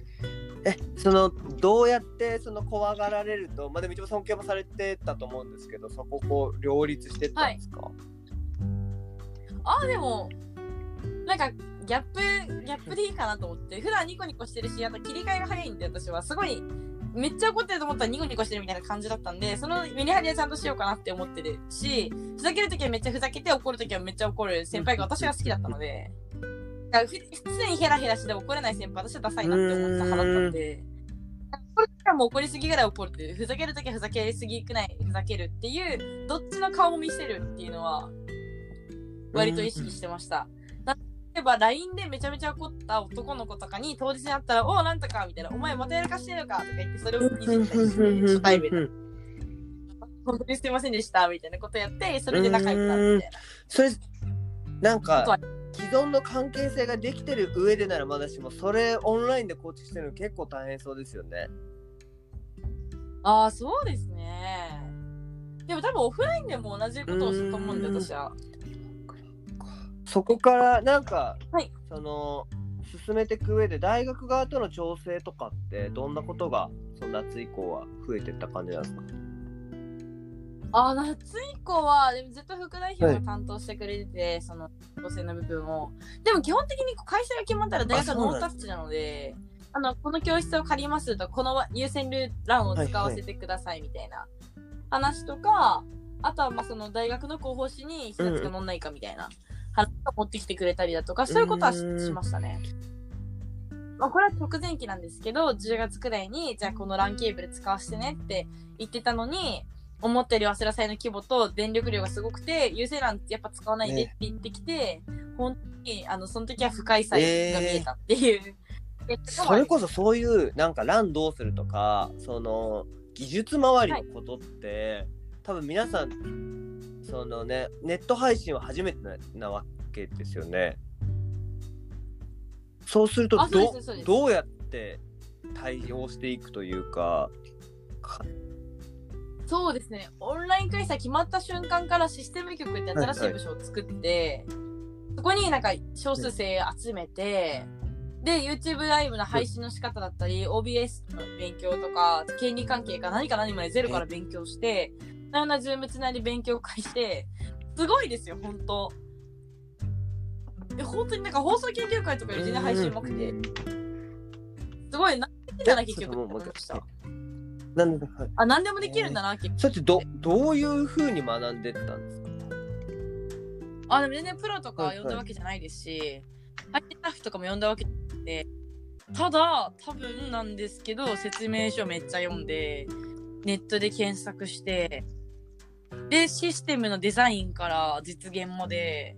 えそのどうやってその怖がられるとまあでも一応尊敬もされてたと思うんですけどそこをこう両立してったんですか、あー、でも、なんか、ギャップ、ギャップでいいかなと思って、普段ニコニコしてるし、あと切り替えが早いんで、私は、すごい、めっちゃ怒ってると思ったらニコニコしてるみたいな感じだったんで、そのメリハリはちゃんとしようかなって思ってるし、ふざけるときはめっちゃふざけて、怒るときはめっちゃ怒る先輩が私が好きだったので、だからふ常にヘラヘラして怒れない先輩、私はダサいなって思った派だったので、怒るときはもう怒りすぎぐらい怒るっていう、ふざけるときはふざけすぎくない、ふざけるっていう、どっちの顔も見せるっていうのは、割と意識してました。例例えば LINE でめちゃめちゃ怒った男の子とかに当日に会ったら、おお、なんとかみたいな、お前またやらかしてるかとか言って、それをいじったりして、初対面で、本当にすいませんでしたみたいなことやって、それで仲良くなるみたいな。それなんか既存の関係性ができてる上でならまだしもそれオンラインで構築してるの結構大変そうですよね。ああ、そうですね。でも多分オフラインでも同じことをしたと思うんで、私は。そこからなんか、はい。その進めていく上で大学側との調整とかってどんなことがその夏以降は増えてった感じなんですか？あ夏以降はでもずっと副代表が担当してくれてて、その調整の部分を。でも基本的に会社が決まったら大学ノータッチなのであのこの教室を借りますとこの優先ル欄を使わせてくださいみたいな話とか、あとはまあその大学の広報誌に一冊が載んないかみたいな話を持ってきてくれたりだとか、そういうことはしましたね。まあ、これは直前期なんですけど10月くらいにじゃあこの LAN ケーブル使わせてねって言ってたのに思ったより早稲田祭の規模と電力量がすごくて有線 LAN やっぱ使わないでって言ってきて、本当にあのその時は不開催が見えたっていう、それこそそういうなんかランどうするとかその技術周りのことって、多分皆さんそのねネット配信は初めてななわけですよね。そうするとどどうやって対応していくというかかそうですね。オンライン開催決まった瞬間からシステム局って新しい部署を作って、そこになんか少数生集めて、で YouTube ライブの配信の仕方だったり、OBS の勉強とか権利関係か何か何までゼロから勉強していろんなズームつないで勉強会してすごいですよ本当。え本当になんか放送研究会とかより全然配信うまくて、すごい何できるんだな結局思いました。なんででもできるんだな結局。それってどどういうふうに学んでったんですか？あ、でも全然プロとかはいはい。呼んだわけじゃないですし、相手スタッフとかも呼んだわけじゃなくて、ただ、多分なんですけど、説明書めっちゃ読んで、ネットで検索して、で、システムのデザインから実現まで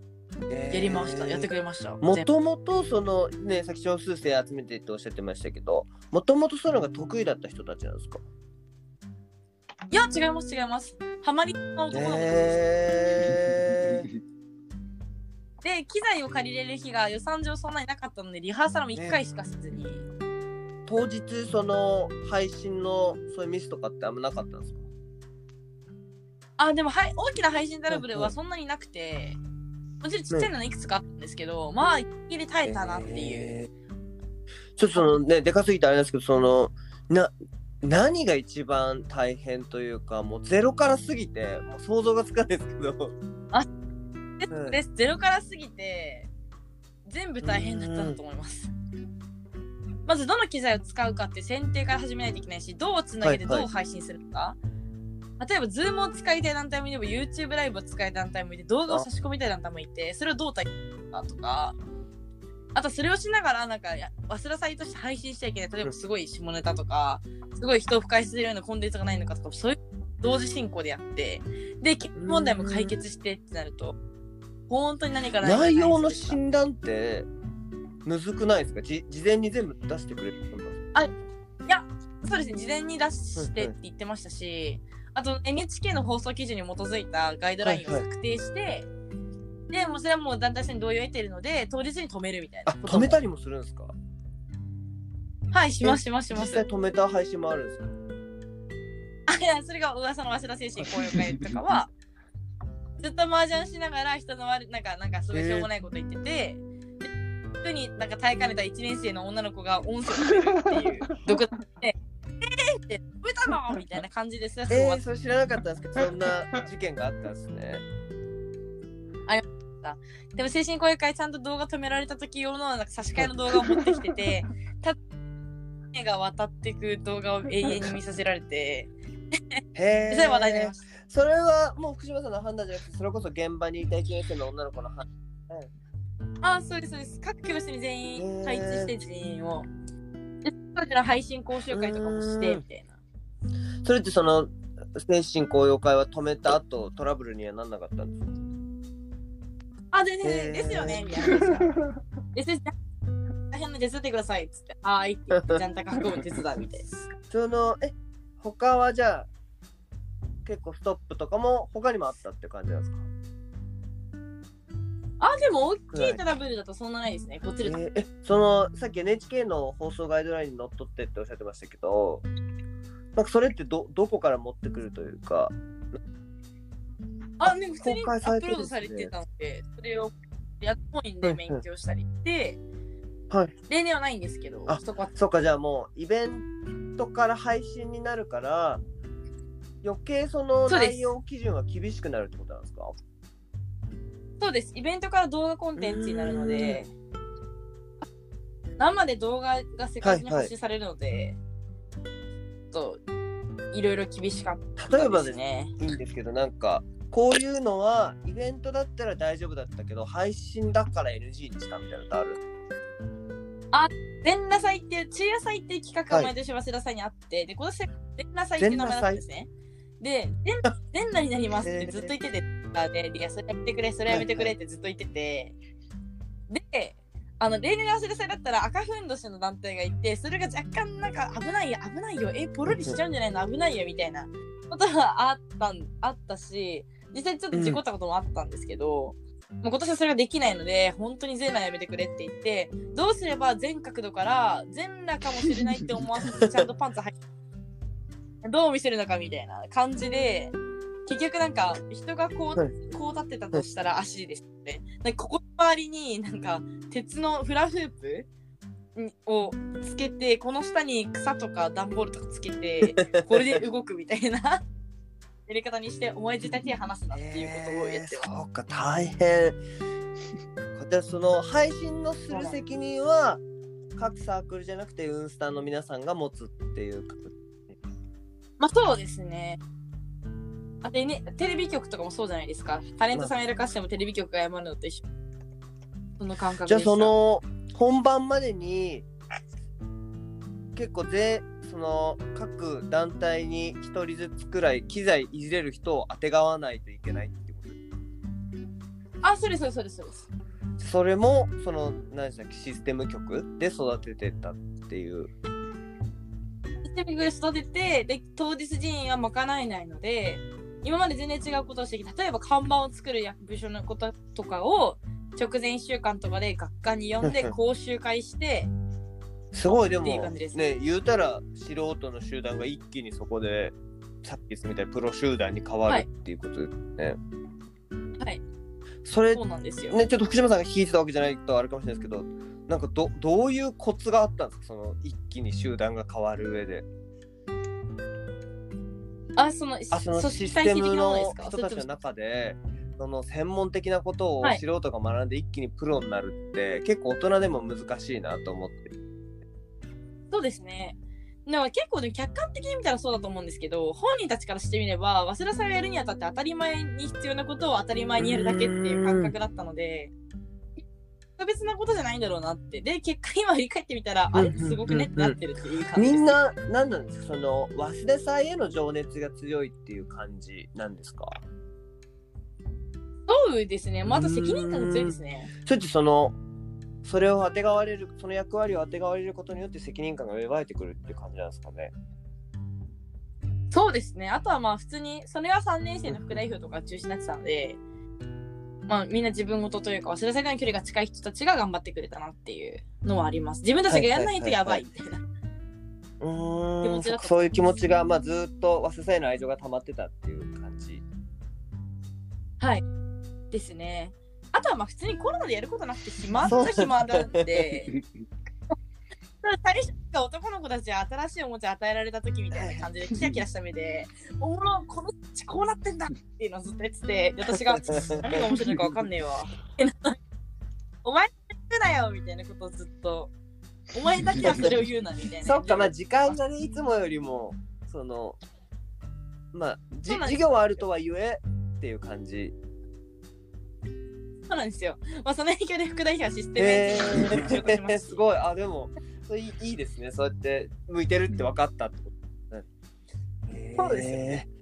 やりました。やってくれました。もともとそのねさっき少数生集めてっておっしゃってましたけどもともとそういうのが得意だった人たちなんですか？いや、違います、違います。ハマりの男の子で機材を借りれる日が予算上そんなになかったので、リハーサルも1回しかせずに。当日その配信のそういうミスとかってあんまなかったんですか？あ、でも、はい、大きな配信トラブルはそんなになくて、もちろんちっちゃいのいくつかあったんですけど、まあ、一気に耐えたなっていう。ちょっとそのねでかすぎてあれなんですけどそのな何が一番大変というかもうゼロからすぎてもう想像がつかないですけどですはいです。ゼロからすぎて、全部大変だったなと思います。まず、どの機材を使うかって選定から始めないといけないし、どうつなげてどう配信するのか。例えば、Zoom を使いたい団体もいれば、YouTube ライブを使いたい団体もいて、動画を差し込みたい団体もいて、それをどう対応するのかとか、あと、それをしながら、なんか、や忘れ祭として配信しちゃいけない。例えば、すごい下ネタとか、すごい人を不快するようなコンテンツがないのかとか、そういう同時進行でやって、で、問題も解決してってなると、本当に何か内容の診断ってむずくないですか？じ事前に全部出してくれるもんなんですそうですね、事前に出してって言ってましたし、あと NHK の放送基準に基づいたガイドラインを策定して、で、もうそれはもう団体さんに同意を得てるので、当日に止めるみたいな。止めたりもするんですか？はい、しますしますします。実際止めた配信もあるんですか？あいや、それが噂の早稲田精神交流会とかは、[laughs] ずっと麻雀しながら人の悪い、なんか、なんかすごいしょうもないこと言ってて、で特になんか耐えかねた1年生の女の子が音声を止めるっていう、毒だって、えーって、止めたの？[laughs] みたいな感じですよ、えー、それ知らなかったんですけどそんな事件があったんですね。でも精神交流会ちゃんと動画止められた時用のなんか差し替えの動画を持ってきてて、[laughs] た目が渡っていく動画を永遠に見させられて、へえそれ話題になりました。それはもう福島さんの判断じゃなくてそれこそ現場にいた1年生の女の子の判あ、そうです、そうです。各教室に全へ員ー配置して全員を。で、それから配信講習会とかもして、うんみたいな。それってその精神高揚会は止めた後トラブルにはなんなかったんですか？あ、全然ですよね、みたいな。で、先生、大変な手伝ってください、っつって。はーいって言って、ちゃんと運ぶ手伝うみたいです。そのえ他はじゃあ結構ストップとかも他にもあったって感じなんですか？あ、でも大きいトラブルだとそんなないですね。こっちで。えーえそのさっき NHK の放送ガイドラインにのっとってっておっしゃってましたけどなんかそれってどどこから持ってくるというかあ、ね、普通にア公開されてるんですね。ップロードされてたので、それをやっとコインで勉強したりで、はい。例年はないんですけどあ、そこは。そうか、じゃあもうイベントから配信になるから、余計その内容基準は厳しくなるってことなんですか？そうです。イベントから動画コンテンツになるので、生で動画が世界中に発信されるので、ちょっといろいろ厳しかった例えばですすでね。いいんですけど、なんか、こういうのはイベントだったら大丈夫だったけど、配信だから NG にしたみたいなのある？全裸祭っていう、中野祭っていう企画はいが毎年早稲田祭にあって、で、今年は全裸祭っていう名前だったんですね。で、全全裸になりますってずっと言ってて、で、いや、それやめてくれ、それやめてくれってずっと言ってて、で、あの、例年の早稲田祭だったら赤ふんどしの団体がいて、それが若干なんか危ないよ、危ないよ、え、ポロリしちゃうんじゃないの？危ないよ、みたいな。ことがあった、あったし、実際ちょっと事故ったこともあったんですけど、もう今年はそれができないので、本当に全裸やめてくれって言って、どうすれば全角度から全裸かもしれないって思わせて、ちゃんとパンツ履いて、どう見せるのかみたいな感じで、結局なんか人がこう、はいこう立ってたとしたら足ですね。なんかここの周りになんか鉄のフラフープにをつけて、この下に草とか段ボールとかつけて、[laughs] これで動くみたいなやり方にして、お前絶対手離すなっていうことをやってます。えーそうか、大変。じゃあその配信のする責任は各サークルじゃなくてウンスターの皆さんが持つっていうかまあそうですね。あでね、テレビ局とかもそうじゃないですか。タレントさんやらかしてもテレビ局が謝るのと一緒。その感覚じゃあその本番までに結構ぜその各団体に一人ずつくらい機材いじれる人をあてがわないといけないってこと？あ、そうです、そうです、そうですそうです。それもその何でしたっけ？システム局で育ててたっていうシステムで育てて、で、当日人員は賄えないので、今まで全然違うことをしてきた。例えば看板を作る役部署のこととかを、直前1週間とかで学科に呼んで講習会して、すごいでもね言うたら素人の集団が一気にそこでさっきみたいにプロ集団に変わるっていうことですね、はい、それそうなんですよ。ねちょっと福島さんが聞いてたわけじゃないとあるかもしれないですけどなんかどどういうコツがあったんですか？その一気に集団が変わる上であ、その、あその組システムの人たちの中でその専門的なことをはい。素人が学んで一気にプロになるって、結構大人でも難しいなと思って。そうですね。だから結構ね、客観的に見たらそうだと思うんですけど、本人たちからしてみれば、早稲田さんがやるにあたって当たり前に必要なことを当たり前にやるだけっていう感覚だったので、特別なことじゃないんだろうなって。で、結果今振り返ってみたら、あれすごくねってなってるっていう感じ。みんな何なんですか？その早稲田祭への情熱が強いっていう感じなんですか？そうですね。また責任感が強いですね。それってそのそれをあてがわれるその役割をあてがわれることによって責任感が芽生えてくるっていう感じなんですかね？そうですね。あとはまあ普通に、それは3年生の副代表とかが中心になってたので、まあみんな自分事というか、早稲田世界の距離が近い人たちが頑張ってくれたなっていうのはあります。自分たちがやらないとやばいみたいな。そういう気持ちが、まあ、ずっと早稲田への愛情が溜まってたっていう感じはい。ですね。あとはまあ普通にコロナでやることなくて暇っちゃ暇なんで、[laughs] 最初が男の子たちは新しいおもちゃ与えられた時みたいな感じでキラキラした目で、[laughs] おもろ、このうちこうなってんだっていうのをずっと言ってて、で [laughs] 私が何が面白いのかわかんねえわ。[laughs] お前言うなよみたいなことをずっと、お前だけはそれを言うなみたいな。そっかまあ時間がねいつもよりもそのまあじ授業はあるとはいえっていう感じそうなんですよ。まあその影響で副代表はシステムへエンジニアにすごいあでもそれいいですね。そうやって向いてるって分かったってこと。ねそうですよへえ